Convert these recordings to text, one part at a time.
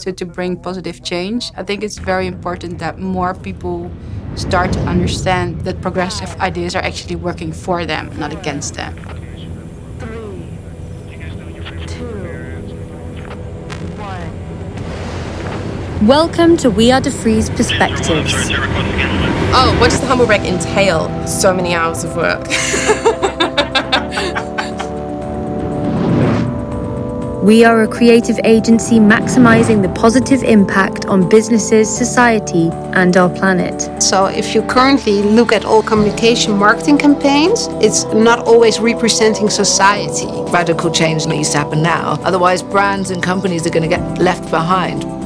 to, to bring positive change. I think it's very important that more people start to understand that progressive ideas are actually working for them, not against them. Welcome to We Are Duffree Perspectives. Oh, what does the humble break entail? So many hours of work. We are a creative agency maximizing the positive impact on businesses, society, and our planet. So, if you currently look at all communication marketing campaigns, it's not always representing society. Radical change needs to happen now, otherwise, brands and companies are going to get left behind.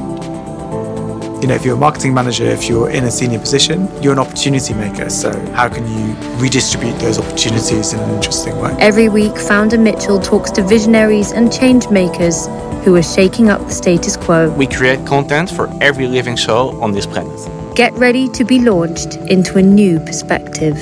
You know, if you're a marketing manager, if you're in a senior position, you're an opportunity maker. So, how can you redistribute those opportunities in an interesting way? Every week, founder Mitchell talks to visionaries and change makers who are shaking up the status quo. We create content for every living soul on this planet. Get ready to be launched into a new perspective.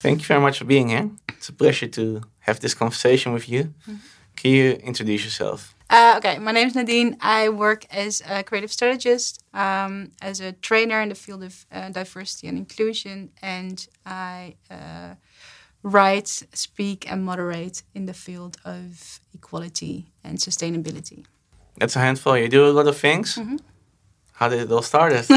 Thank you very much for being here. It's a pleasure to have this conversation with you. Mm-hmm. Can you introduce yourself? Uh, okay, my name is Nadine. I work as a creative strategist, um, as a trainer in the field of uh, diversity and inclusion, and I uh, write, speak, and moderate in the field of equality and sustainability. That's a handful. You do a lot of things. Mm -hmm. How did it all start?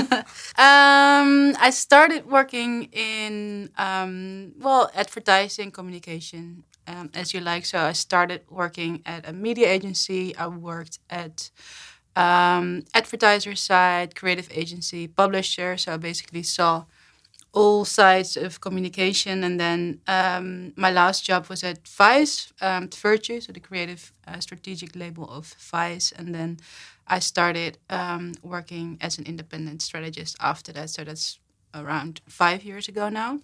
um, I started working in um, well advertising, communication, um, as you like. So I started working at a media agency. I worked at um, advertiser side, creative agency, publisher. So I basically saw all sides of communication. And then um, my last job was at Vice, um, Virtue, so the creative uh, strategic label of Vice. And then I started um, working as an independent strategist after that. So that's around five years ago now.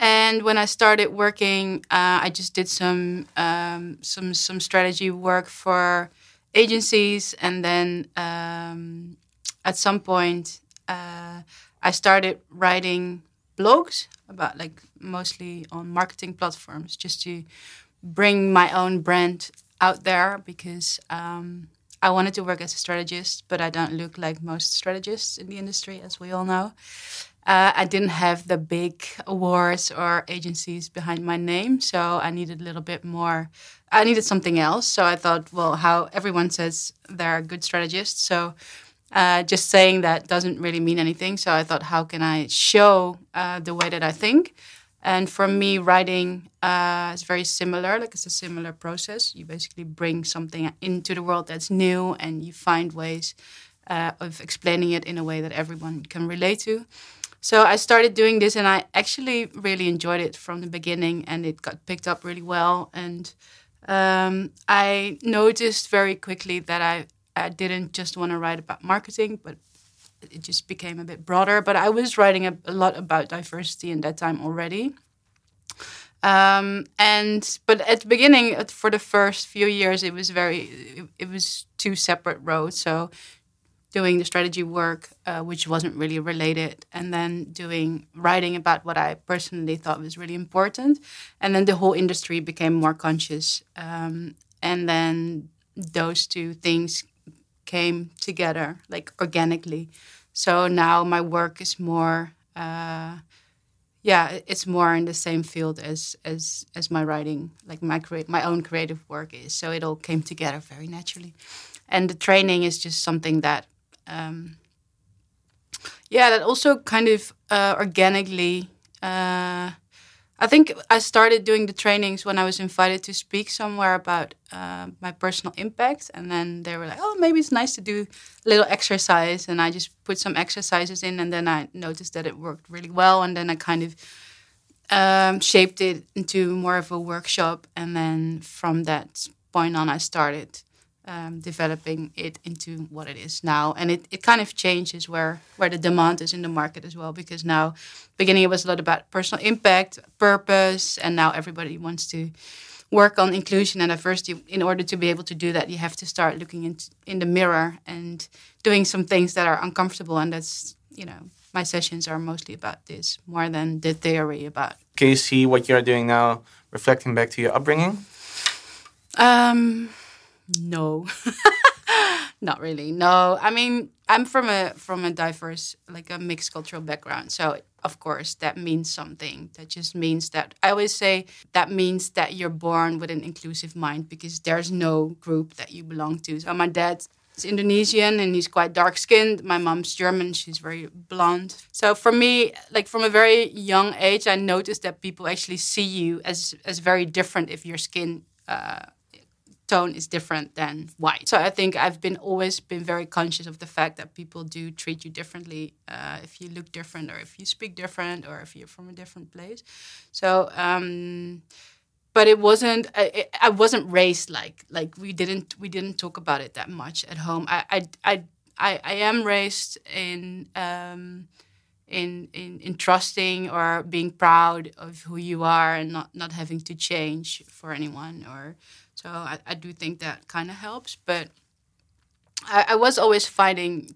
And when I started working, uh, I just did some um, some some strategy work for agencies, and then um, at some point, uh, I started writing blogs about like mostly on marketing platforms, just to bring my own brand out there because um, I wanted to work as a strategist, but I don't look like most strategists in the industry, as we all know. Uh, I didn't have the big awards or agencies behind my name, so I needed a little bit more. I needed something else. So I thought, well, how everyone says they're good strategists, so uh, just saying that doesn't really mean anything. So I thought, how can I show uh, the way that I think? And for me, writing uh, is very similar. Like it's a similar process. You basically bring something into the world that's new, and you find ways uh, of explaining it in a way that everyone can relate to. So I started doing this, and I actually really enjoyed it from the beginning, and it got picked up really well. And um, I noticed very quickly that I, I didn't just want to write about marketing, but it just became a bit broader. But I was writing a, a lot about diversity in that time already. Um, and but at the beginning, for the first few years, it was very, it, it was two separate roads. So doing the strategy work, uh, which wasn't really related, and then doing writing about what I personally thought was really important, and then the whole industry became more conscious, um, and then those two things came together like organically. So now my work is more, uh, yeah, it's more in the same field as as as my writing, like my create my own creative work is. So it all came together very naturally, and the training is just something that um, yeah, that also kind of uh, organically. Uh, I think I started doing the trainings when I was invited to speak somewhere about uh, my personal impact, and then they were like, "Oh, maybe it's nice to do a little exercise," and I just put some exercises in, and then I noticed that it worked really well, and then I kind of um, shaped it into more of a workshop, and then from that point on, I started um, developing it into what it is now. And it, it kind of changes where, where the demand is in the market as well, because now, beginning it was a lot about personal impact, purpose, and now everybody wants to work on inclusion and diversity. In order to be able to do that, you have to start looking in, in the mirror and doing some things that are uncomfortable. And that's, you know, my sessions are mostly about this more than the theory about. Can you see what you're doing now reflecting back to your upbringing? Um, no, not really. No, I mean, I'm from a from a diverse, like a mixed cultural background, so of course that means something. That just means that I always say that means that you're born with an inclusive mind because there's no group that you belong to. So my dad is Indonesian and he's quite dark skinned. My mom's German, she's very blonde. So for me, like from a very young age, I noticed that people actually see you as as very different if your skin. Uh, tone is different than white. So I think I've been always been very conscious of the fact that people do treat you differently uh, if you look different or if you speak different or if you're from a different place. So, um, but it wasn't. I, I wasn't raised like like we didn't we didn't talk about it that much at home. I I I I, I am raised in. Um, in, in, in trusting or being proud of who you are and not, not having to change for anyone or so I, I do think that kind of helps. But I, I was always fighting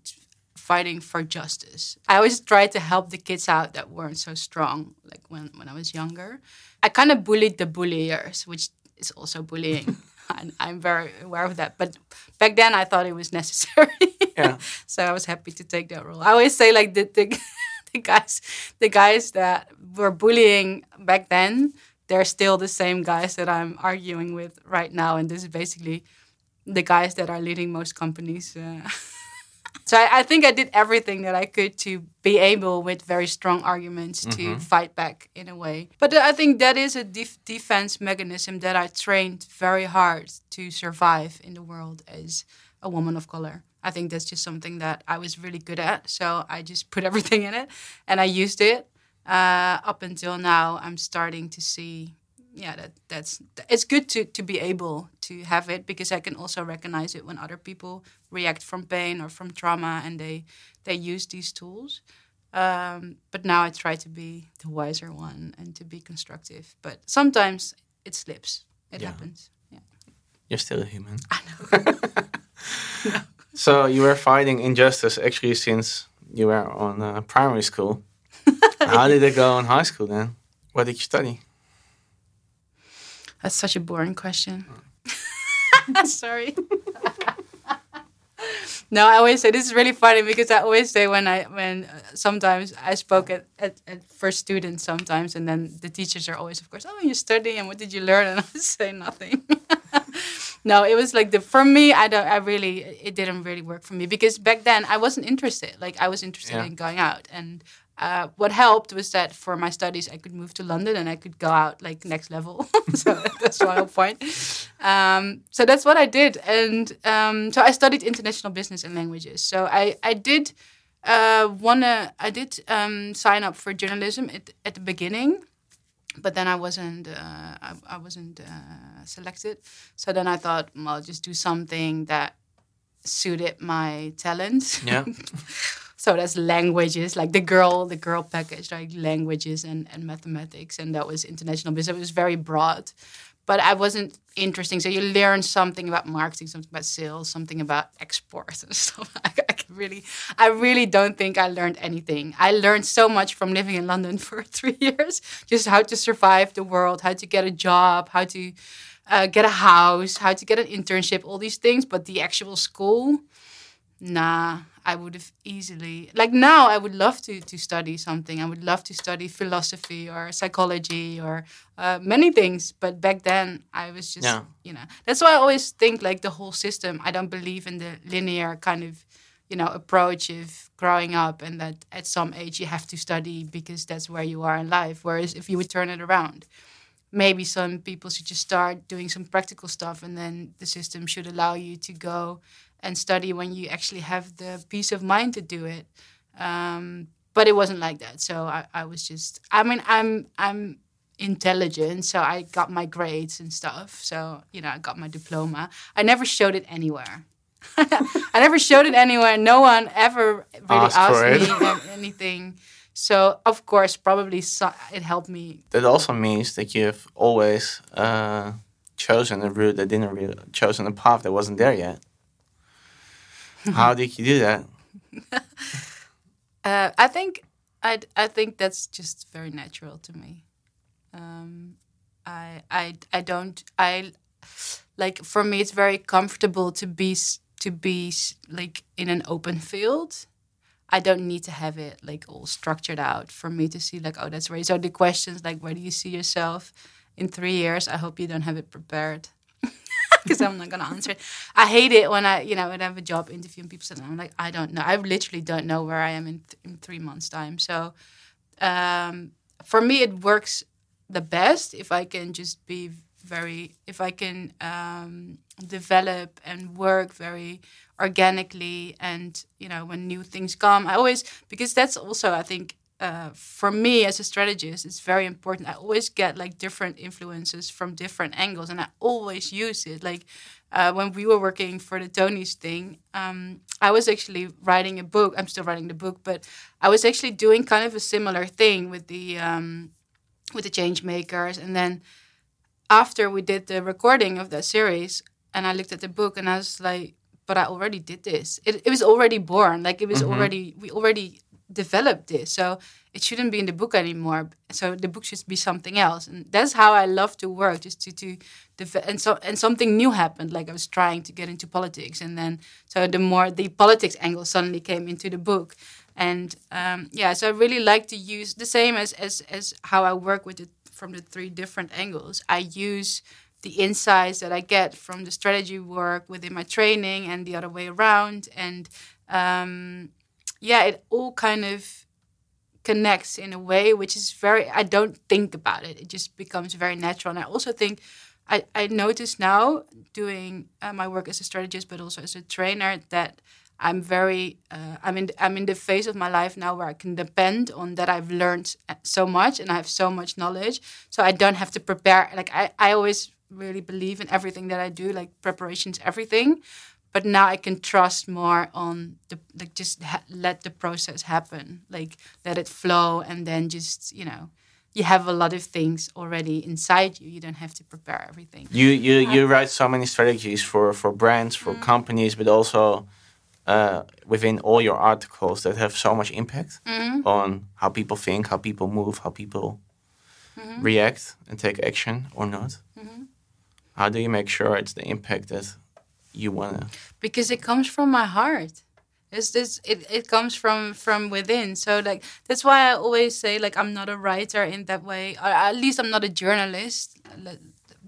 fighting for justice. I always tried to help the kids out that weren't so strong, like when, when I was younger. I kind of bullied the bulliers, which is also bullying. and I'm very aware of that. But back then, I thought it was necessary. Yeah. so I was happy to take that role. I always say, like the, the the guys, the guys that were bullying back then, they're still the same guys that I'm arguing with right now, and this is basically the guys that are leading most companies. Uh, so I, I, think I did everything that I could to be able, with very strong arguments, mm-hmm. to fight back in a way. But I think that is a def- defense mechanism that I trained very hard to survive in the world as a woman of color. I think that's just something that I was really good at. So I just put everything in it and I used it uh, up until now, I'm starting to see, yeah, that that's it's good to to be able to have it because I can also recognize it when other people react from pain or from trauma and they they use these tools. Um, but now I try to be the wiser one and to be constructive. But sometimes it slips. It yeah. happens. Yeah. You're still a human. I know. no. So you were fighting injustice actually since you were on uh, primary school. How did it go in high school then? What did you study? That's such a boring question. Sorry. no, I always say this is really funny because I always say when I when uh, sometimes I spoke at, at, at first students sometimes and then the teachers are always of course oh you study and what did you learn and I would say nothing. no, it was like the for me I don't I really it didn't really work for me because back then I wasn't interested like I was interested yeah. in going out and uh, what helped was that for my studies I could move to London and I could go out like next level. so that's my whole point. Um, so that's what I did, and um, so I studied international business and languages. So I I did uh, wanna I did um, sign up for journalism at, at the beginning, but then I wasn't uh, I, I, wasn't uh, selected. So then I thought, well, I'll just do something that suited my talents. Yeah. so that's languages like the girl the girl package like languages and, and mathematics and that was international business. It was very broad but i wasn't interesting. So you learn something about marketing something about sales something about exports and stuff. I, I really i really don't think i learned anything. I learned so much from living in london for three years just how to survive the world how to get a job how to uh, get a house how to get an internship all these things. But the actual school nah I would have easily like now I would love to to study something. I would love to study philosophy or psychology or uh, many things. But back then I was just yeah. you know that's why I always think like the whole system. I don't believe in the linear kind of you know approach of growing up and that at some age you have to study because that's where you are in life. Whereas if you would turn it around. Maybe some people should just start doing some practical stuff, and then the system should allow you to go and study when you actually have the peace of mind to do it. Um, but it wasn't like that. So I, I was just I mean I'm I'm intelligent, so I got my grades and stuff. So, you know, I got my diploma. I never showed it anywhere. I never showed it anywhere. No one ever really asked, asked me anything. So, of course, probably so it helped me. That also means that you've always uh, chosen a route that didn't really chosen a path that wasn't there yet. How did you do that? uh, I think I I think that's just very natural to me. Um, I I I don't I like for me, it's very comfortable to be to be like in an open field. I don't need to have it like all structured out for me to see like oh that's right. So the questions like where do you see yourself in three years? I hope you don't have it prepared because I'm not gonna answer it. I hate it when I you know when I have a job interview and people say I'm like I don't know. I literally don't know where I am in th- in three months time. So um, for me it works the best if I can just be very if I can um, develop and work very organically and you know when new things come I always because that's also I think uh, for me as a strategist it's very important. I always get like different influences from different angles and I always use it. Like uh, when we were working for the Tony's thing um, I was actually writing a book. I'm still writing the book but I was actually doing kind of a similar thing with the um, with the change makers. And then after we did the recording of that series and i looked at the book and i was like but i already did this. It, it was already born. Like it was already we already developed this so it shouldn't be in the book anymore. So the book should be something else. And that's how i love to work just to to deve- and so and something new happened. Like i was trying to get into politics. And then so the more the politics angle suddenly came into the book. And um, yeah so i really like to use the same as as as how i work with it from the three different angles. I use the insights that i get from the strategy work within my training and the other way around. And um, yeah it all kind of connects in a way which is very i don't think about it. It just becomes very natural. And i also think i, I notice now doing uh, my work as a strategist but also as a trainer that i'm very uh, i'm in i'm in the phase of my life now where i can depend on that i've learned uh, so much and i have so much knowledge. So i don't have to prepare like i, I always really believe in everything that i do like preparations everything but now I can trust more on the like just ha- let the process happen, like let it flow, and then just you know, you have a lot of things already inside you. You don't have to prepare everything. You you you write so many strategies for for brands, for mm. companies, but also uh, within all your articles that have so much impact mm-hmm. on how people think, how people move, how people mm-hmm. react and take action or not. Mm-hmm. How do you make sure it's the impact that you wanna? because it comes from my heart. It's this it, it comes from from within. So like that's why i always say like i'm not a writer in that way. Or at least i'm not a journalist.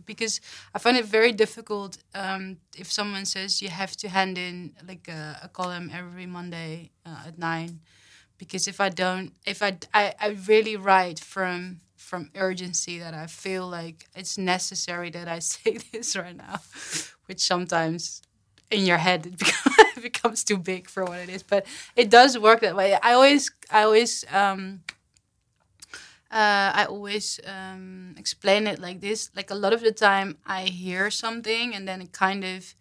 Because i find it very difficult um, if someone says you have to hand in like a, a column every monday uh, at nine. Because if i don't if I, I i really write from from urgency that i feel like it's necessary that i say this right now which sometimes in your head it becomes, too big for what it is but it does work that way i always i always um uh, I always um, explain it like this. Like a lot of the time, I hear something and then it kind of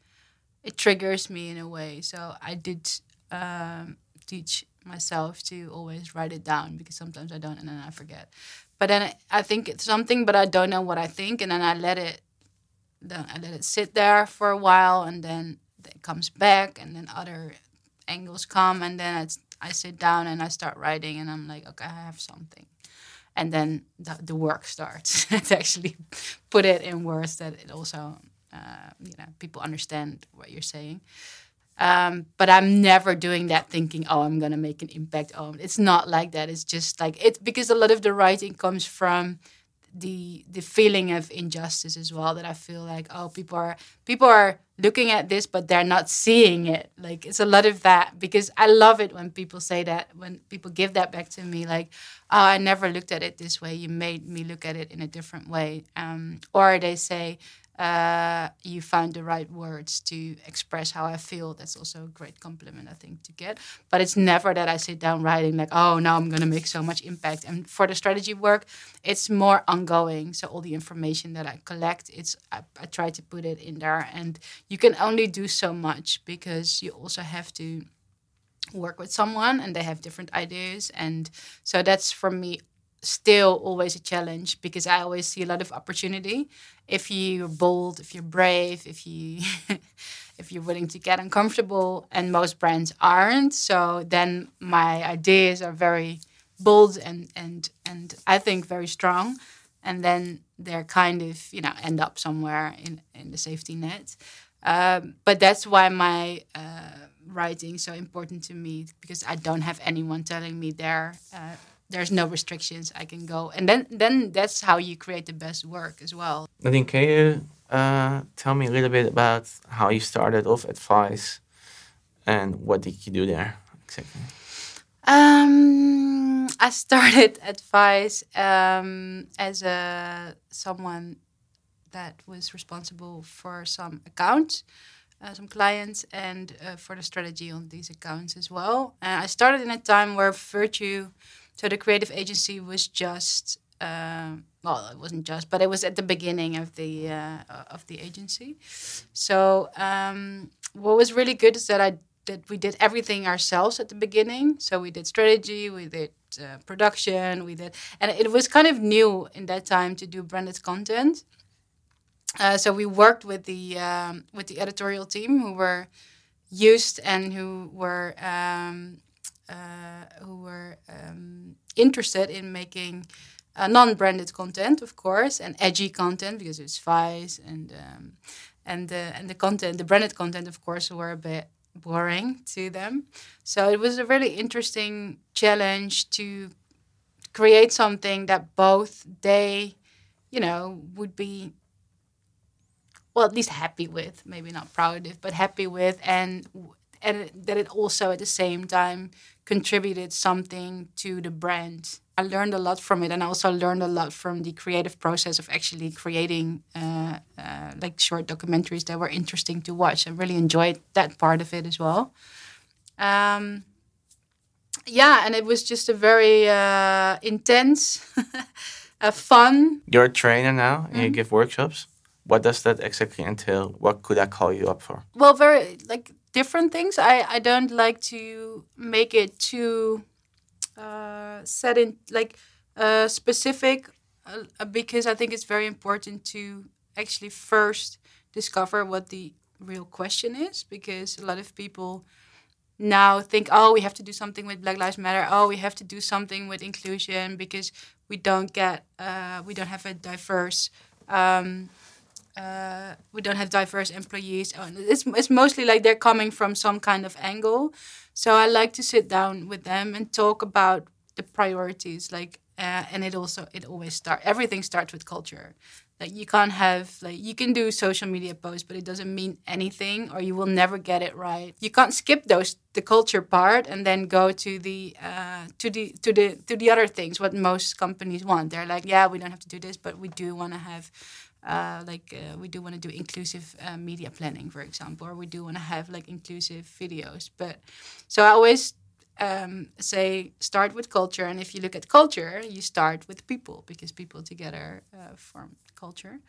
it triggers me in a way. So I did um, teach myself to always write it down because sometimes I don't and then I forget. But then I think it's something, but I don't know what I think, and then I let it then I let it sit there for a while, and then it comes back, and then other angles come, and then it's, I sit down and I start writing, and I'm like, okay, I have something, and then the, the work starts to actually put it in words that it also, uh, you know, people understand what you're saying. Um, but I'm never doing that thinking, oh, I'm gonna make an impact. Oh, it's not like that. It's just like it because a lot of the writing comes from the the feeling of injustice as well that I feel like oh people are people are looking at this but they're not seeing it. Like it's a lot of that because I love it when people say that when people give that back to me like oh I never looked at it this way. You made me look at it in a different way. Um, or they say uh, you found the right words to express how I feel. That's also a great compliment, I think, to get. But it's never that I sit down writing like, oh, now I'm going to make so much impact. And for the strategy work, it's more ongoing. So all the information that I collect, it's I, I try to put it in there. And you can only do so much because you also have to work with someone and they have different ideas. And so that's for me still always a challenge because I always see a lot of opportunity. If you're bold, if you're brave, if you if you're willing to get uncomfortable, and most brands aren't, so then my ideas are very bold and and and I think very strong. And then they're kind of you know end up somewhere in in the safety net. Um, but that's why my uh, writing so important to me because I don't have anyone telling me there. Uh, there's no restrictions. I can go, and then then that's how you create the best work as well. Nadine, can you uh, tell me a little bit about how you started off at Vice and what did you do there exactly? Um, I started at Vice um, as a someone that was responsible for some accounts, uh, some clients, and uh, for the strategy on these accounts as well. And I started in a time where Virtue, so the creative agency, was just. Uh, well, it wasn't just, but it was at the beginning of the uh, of the agency. So um, what was really good is that I that we did everything ourselves at the beginning. So we did strategy, we did uh, production, we did, and it was kind of new in that time to do branded content. Uh, so we worked with the um, with the editorial team who were used and who were um, who were um, interested in making uh, non-branded content, of course, and edgy content because it's Vice and um, and the and the content, the branded content, of course, were a bit boring to them. So it was a really interesting challenge to create something that both they, you know, would be well at least happy with, maybe not proud of, but happy with and and that it also at the same time contributed something to the brand. I learned a lot from it, and I also learned a lot from the creative process of actually creating uh, uh, like short documentaries that were interesting to watch. I really enjoyed that part of it as well. Um, yeah, and it was just a very uh, intense, uh, fun. You're a trainer now, and Mm-hmm. you give workshops. What does that exactly entail? What could I call you up for? well very like different things. I i don't like to make it too uh set in like uh specific uh, because i think it's very important to actually first discover what the real question is because a lot of people now think oh we have to do something with black lives matter. Oh we have to do something with inclusion because we don't get uh, we don't have a diverse um, uh, we don't have diverse employees. Oh, It's, it's mostly like they're coming from some kind of angle. So I like to sit down with them and talk about the priorities. Like, uh, and it also it always start everything starts with culture. Like you can't have like you can do social media posts, but it doesn't mean anything, or you will never get it right. You can't skip those the culture part and then go to the uh, to the to the to the other things. What most companies want, they're like, yeah, we don't have to do this, but we do want to have uh, like uh, we do want to do inclusive uh, media planning, for example, or we do want to have like inclusive videos. But so I always um, say start with culture, and if you look at culture, you start with people because people together uh, form culture.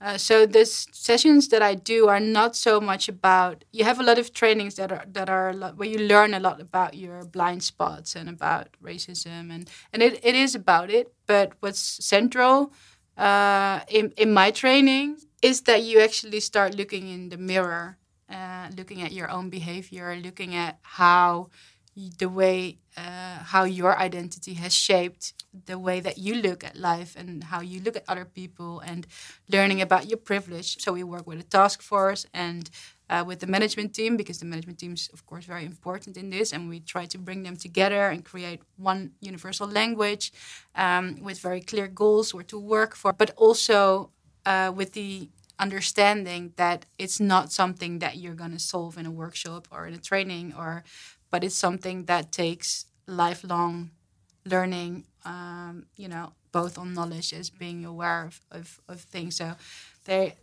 Uh, so the sessions that I do are not so much about. You have a lot of trainings that are that are lot, where you learn a lot about your blind spots and about racism, and and it, it is about it. But what's central uh, in in my training is that you actually start looking in the mirror, uh, looking at your own behavior, looking at how the way uh, how your identity has shaped the way that you look at life and how you look at other people and learning about your privilege. So we work with a task force and uh, with the management team because the management team is of course very important in this and we try to bring them together and create one universal language um, with very clear goals where to work for but also uh, with the understanding that it's not something that you're going to solve in a workshop or in a training or but it's something that takes lifelong learning um, you know both on knowledge as being aware of, of, of things. So there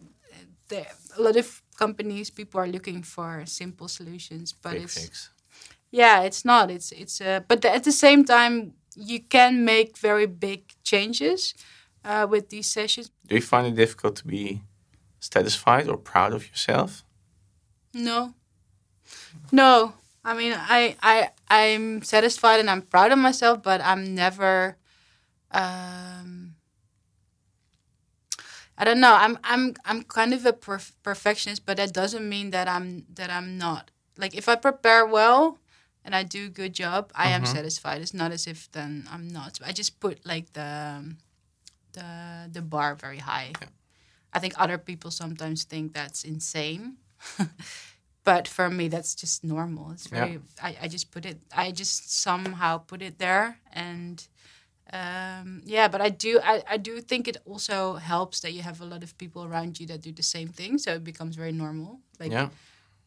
there a lot of companies people are looking for simple solutions but it's fix. yeah it's not it's it's uh, but at the same time you can make very big changes uh, with these sessions Do you find it difficult to be satisfied or proud of yourself? No. No. I mean, I I I'm satisfied and I'm proud of myself, but I'm never. Um, I don't know. I'm I'm I'm kind of a perf- perfectionist, but that doesn't mean that I'm that I'm not. Like if I prepare well and I do a good job, I am mm-hmm. satisfied. It's not as if then I'm not. I just put like the the the bar very high. I think other people sometimes think that's insane. but for me that's just normal. It's very I, I just put it I just somehow put it there and um, yeah, but I do I, I do think it also helps that you have a lot of people around you that do the same thing, so it becomes very normal. Like Yeah.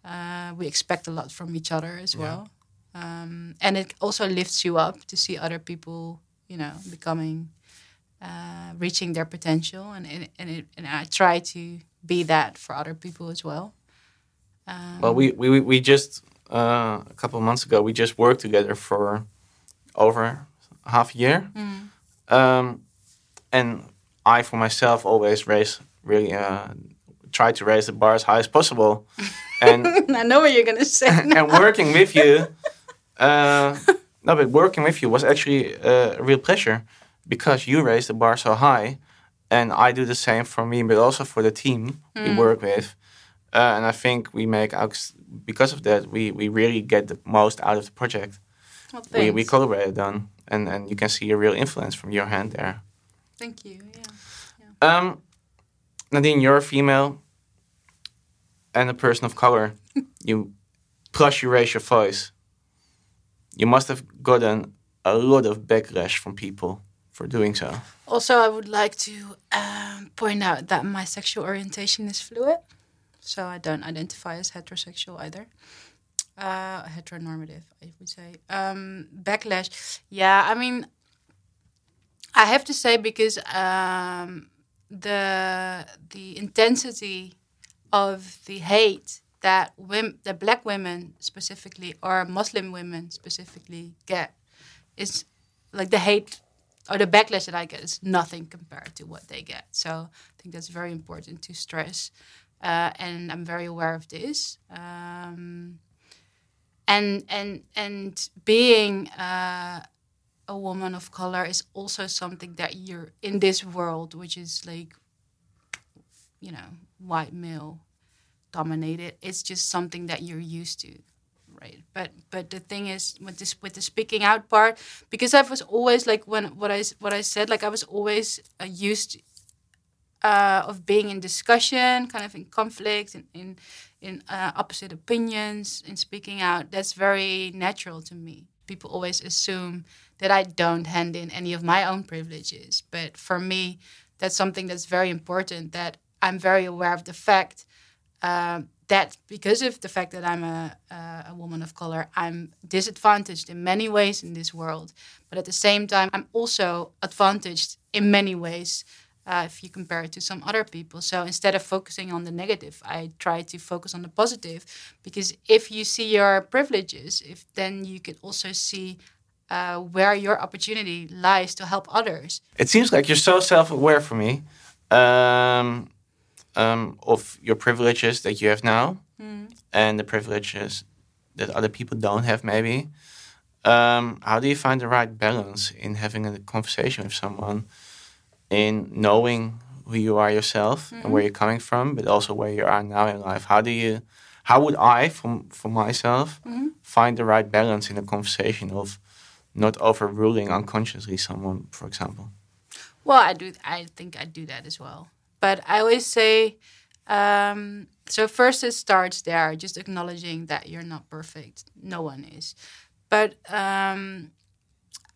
uh, we expect a lot from each other as well, um, and it also lifts you up to see other people, you know, becoming, uh, reaching their potential, and and and, it, and I try to be that for other people as well. Um, Well, we we we just uh, a couple of months ago we just worked together for over half a year, Mm. um, and I for myself always raise really uh, try to raise the bar as high as possible, and I know what you're gonna say. and working with you, uh, no, but working with you was actually uh, a real pleasure because you raised the bar so high, and I do the same for me, but also for the team we work with, uh, and I think we make because of that we we really get the most out of the project. Well, We we collaborated on, and and you can see a real influence from your hand there. Thank you. Yeah. Um, Nadine, you're a female and a person of color. you plus you raise your voice. You must have gotten a lot of backlash from people for doing so. Also, I would like to um, point out that my sexual orientation is fluid, so I don't identify as heterosexual either. Uh, heteronormative, I would say. Um, backlash, yeah. I mean, I have to say because um, the the intensity of the hate that women, the black women specifically, or Muslim women specifically get, is like the hate or the backlash that I get is nothing compared to what they get. So I think that's very important to stress, uh, and I'm very aware of this. Um, and and and being uh, a woman of color is also something that you're in this world, which is like, you know, white male dominated. It's just something that you're used to right but but the thing is with this with the speaking out part because i was always like when what I what i said like i was always uh, used uh, of being in discussion kind of in conflict in in, in uh, opposite opinions in speaking out that's very natural to me people always assume that i don't hand in any of my own privileges but for me that's something that's very important that i'm very aware of the fact um, that because of the fact that I'm a, a, a woman of color, I'm disadvantaged in many ways in this world. But at the same time, I'm also advantaged in many ways uh, if you compare it to some other people. So instead of focusing on the negative, I try to focus on the positive. Because if you see your privileges, if then you can also see uh, where your opportunity lies to help others. It seems like you're so self-aware for me um, um, of your privileges that you have now and the privileges that other people don't have, maybe. Um, how do you find the right balance in having a conversation with someone, in knowing who you are yourself and where you're coming from, but also where you are now in life? How do you, how would I, from for myself, find the right balance in a conversation of not overruling unconsciously someone, for example? Well, I do. I think I do that as well. But I always say, um, so first it starts there, just acknowledging that you're not perfect. No one is. But um,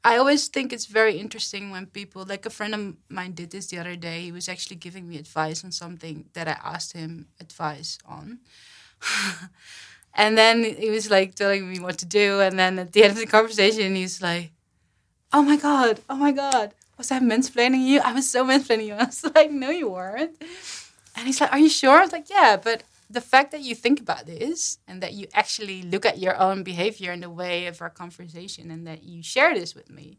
I always think it's very interesting when people, like a friend of mine did this the other day. He was actually giving me advice on something that I asked him advice on. and then he was like telling me what to do. And then at the end of the conversation, he's like, oh my God, oh my God, was I mansplaining you? I was so mansplaining you. I was like, no, you weren't. And he's like, are you sure? I was like, yeah, but the fact that you think about this and that you actually look at your own behavior in the way of our conversation and that you share this with me,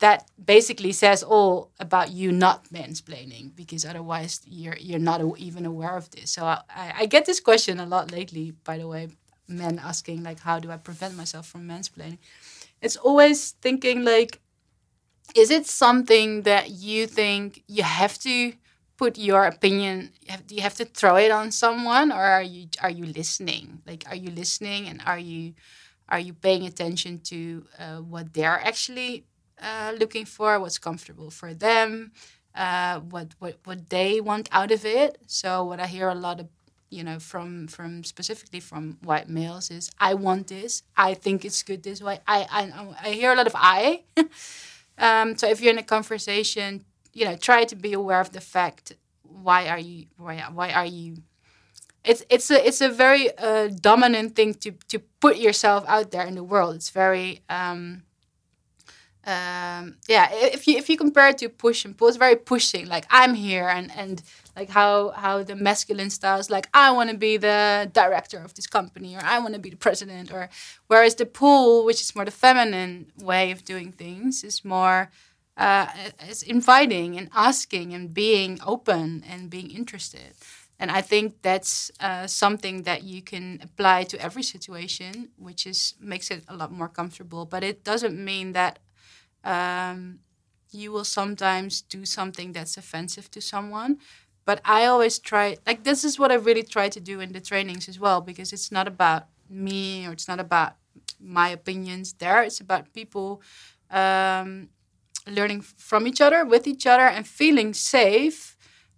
that basically says all about you not mansplaining because otherwise you're you're not even aware of this. So I, I, I get this question a lot lately, by the way, men asking like, how do I prevent myself from mansplaining? It's always thinking like, is it something that you think you have to put your opinion do you have to throw it on someone or are you are you listening like are you listening and are you are you paying attention to uh, what they're actually uh, looking for what's comfortable for them uh, what what what they want out of it. So what I hear a lot of you know from from specifically from white males is I want this. I think it's good this way. I I, I hear a lot of I. um, so if you're in a conversation, you know, try to be aware of the fact why are you why why are you it's it's a it's a very uh, dominant thing to to put yourself out there in the world. It's very um, um, yeah. If you if you compare it to push and pull, it's very pushing. Like I'm here and and like how how the masculine style is like I want to be the director of this company or I want to be the president or whereas the pull, which is more the feminine way of doing things, is more uh, is inviting and asking and being open and being interested. And I think that's uh, something that you can apply to every situation, which is makes it a lot more comfortable. But it doesn't mean that um, you will sometimes do something that's offensive to someone. But I always try, like this is what I really try to do in the trainings as well, because it's not about me or it's not about my opinions. There, it's about people um, learning from each other, with each other, and feeling safe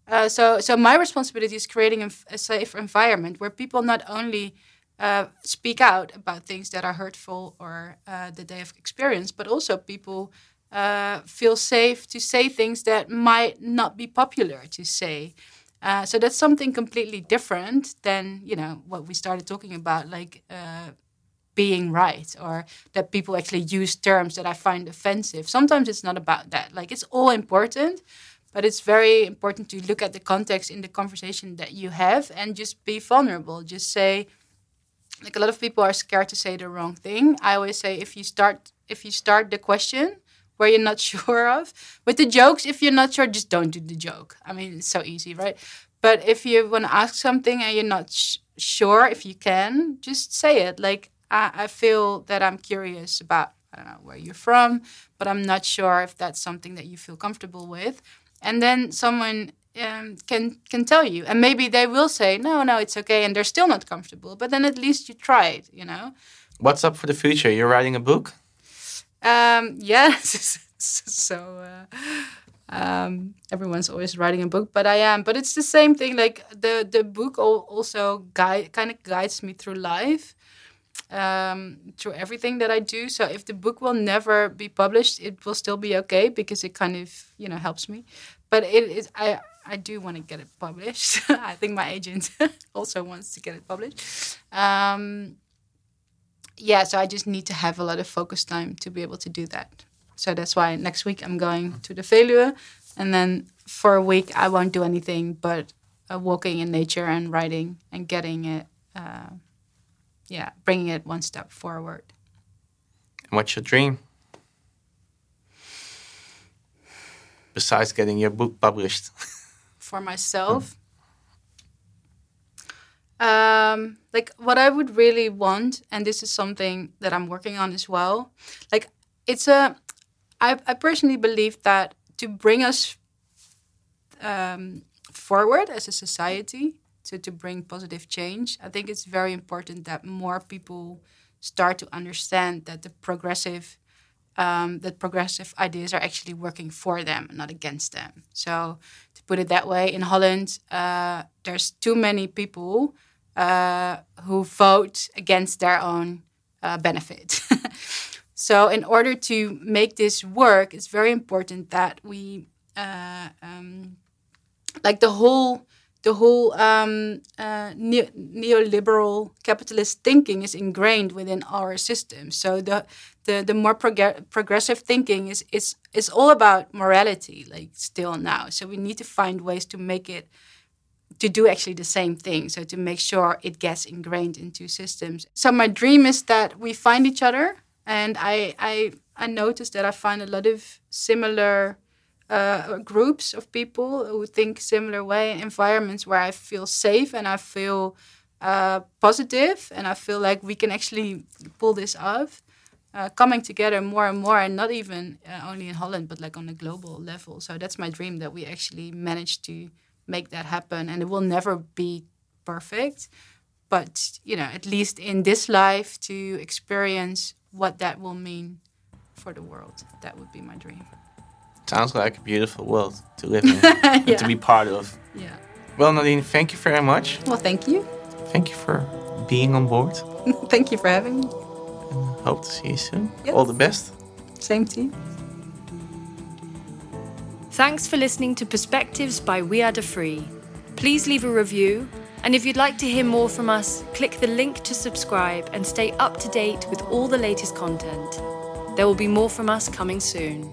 uh, so, so my responsibility is creating a, safe environment where people not only uh, speak out about things that are hurtful or uh, that they have experienced, but also people uh, feel safe to say things that might not be popular to say. Uh, so that's something completely different than you know what we started talking about, like uh, being right, or that people actually use terms that I find offensive. Sometimes it's not about that. Like it's all important, but it's very important to look at the context in the conversation that you have and just be vulnerable. Just say, like a lot of people are scared to say the wrong thing. I always say if you start if you start the question where you're not sure of with the jokes, if you're not sure, just don't do the joke. I mean, it's so easy, right? But if you want to ask something and you're not sure if you can, just say it. Like I, I feel that I'm curious about I don't know where you're from, but I'm not sure if that's something that you feel comfortable with and then someone um, can can tell you, and maybe they will say, "No, no, it's okay," and they're still not comfortable. But then at least you tried, you know. What's up for the future? You're writing a book. Um, yes. so uh, um, everyone's always writing a book, but I am. But it's the same thing. Like the the book also guide kind of guides me through life um, through everything that I do. So if the book will never be published, it will still be okay because it kind of you know helps me. But it is I I do want to get it published. I think my agent also wants to get it published. Um, yeah, so I just need to have a lot of focus time to be able to do that. So that's why next week I'm going to the Veluwe, and then for a week I won't do anything but uh, walking in nature and writing and getting it. Uh, yeah, bringing it one step forward. And what's your dream? Besides getting your book published. For myself, um, like what I would really want, and this is something that I'm working on as well. Like it's a, I, I personally believe that to bring us um, forward as a society, to, to bring positive change. I think it's very important that more people start to understand that the progressive um, that progressive ideas are actually working for them, not against them. So to put it that way, in Holland, uh, there's too many people uh, who vote against their own uh, benefit. so in order to make this work, it's very important that we uh, um, like the whole the whole um, uh, ne- neoliberal capitalist thinking is ingrained within our system. So the the, the more prog- progressive thinking is, is is all about morality, like still now. So we need to find ways to make it to do actually the same thing. So to make sure it gets ingrained into systems. So my dream is that we find each other, and I I I noticed that I find a lot of similar uh, groups of people who think similar way, environments where I feel safe and I feel uh, positive and I feel like we can actually pull this off. Uh, coming together more and more, and not even uh, only in Holland, but like on a global level. So that's my dream that we actually manage to make that happen. And it will never be perfect, but you know, at least in this life, to experience what that will mean for the world. That would be my dream. Sounds like a beautiful world to live in and Yeah. to be part of. Yeah. Well, Nadine, thank you very much. Well, thank you. Thank you for being on board. thank you for having me. And Hope to see you soon. Yes. All the best. Same to you. Thanks for listening to Perspectives by We Are Duffree. Please leave a review, and if you'd like to hear more from us, click the link to subscribe and stay up to date with all the latest content. There will be more from us coming soon.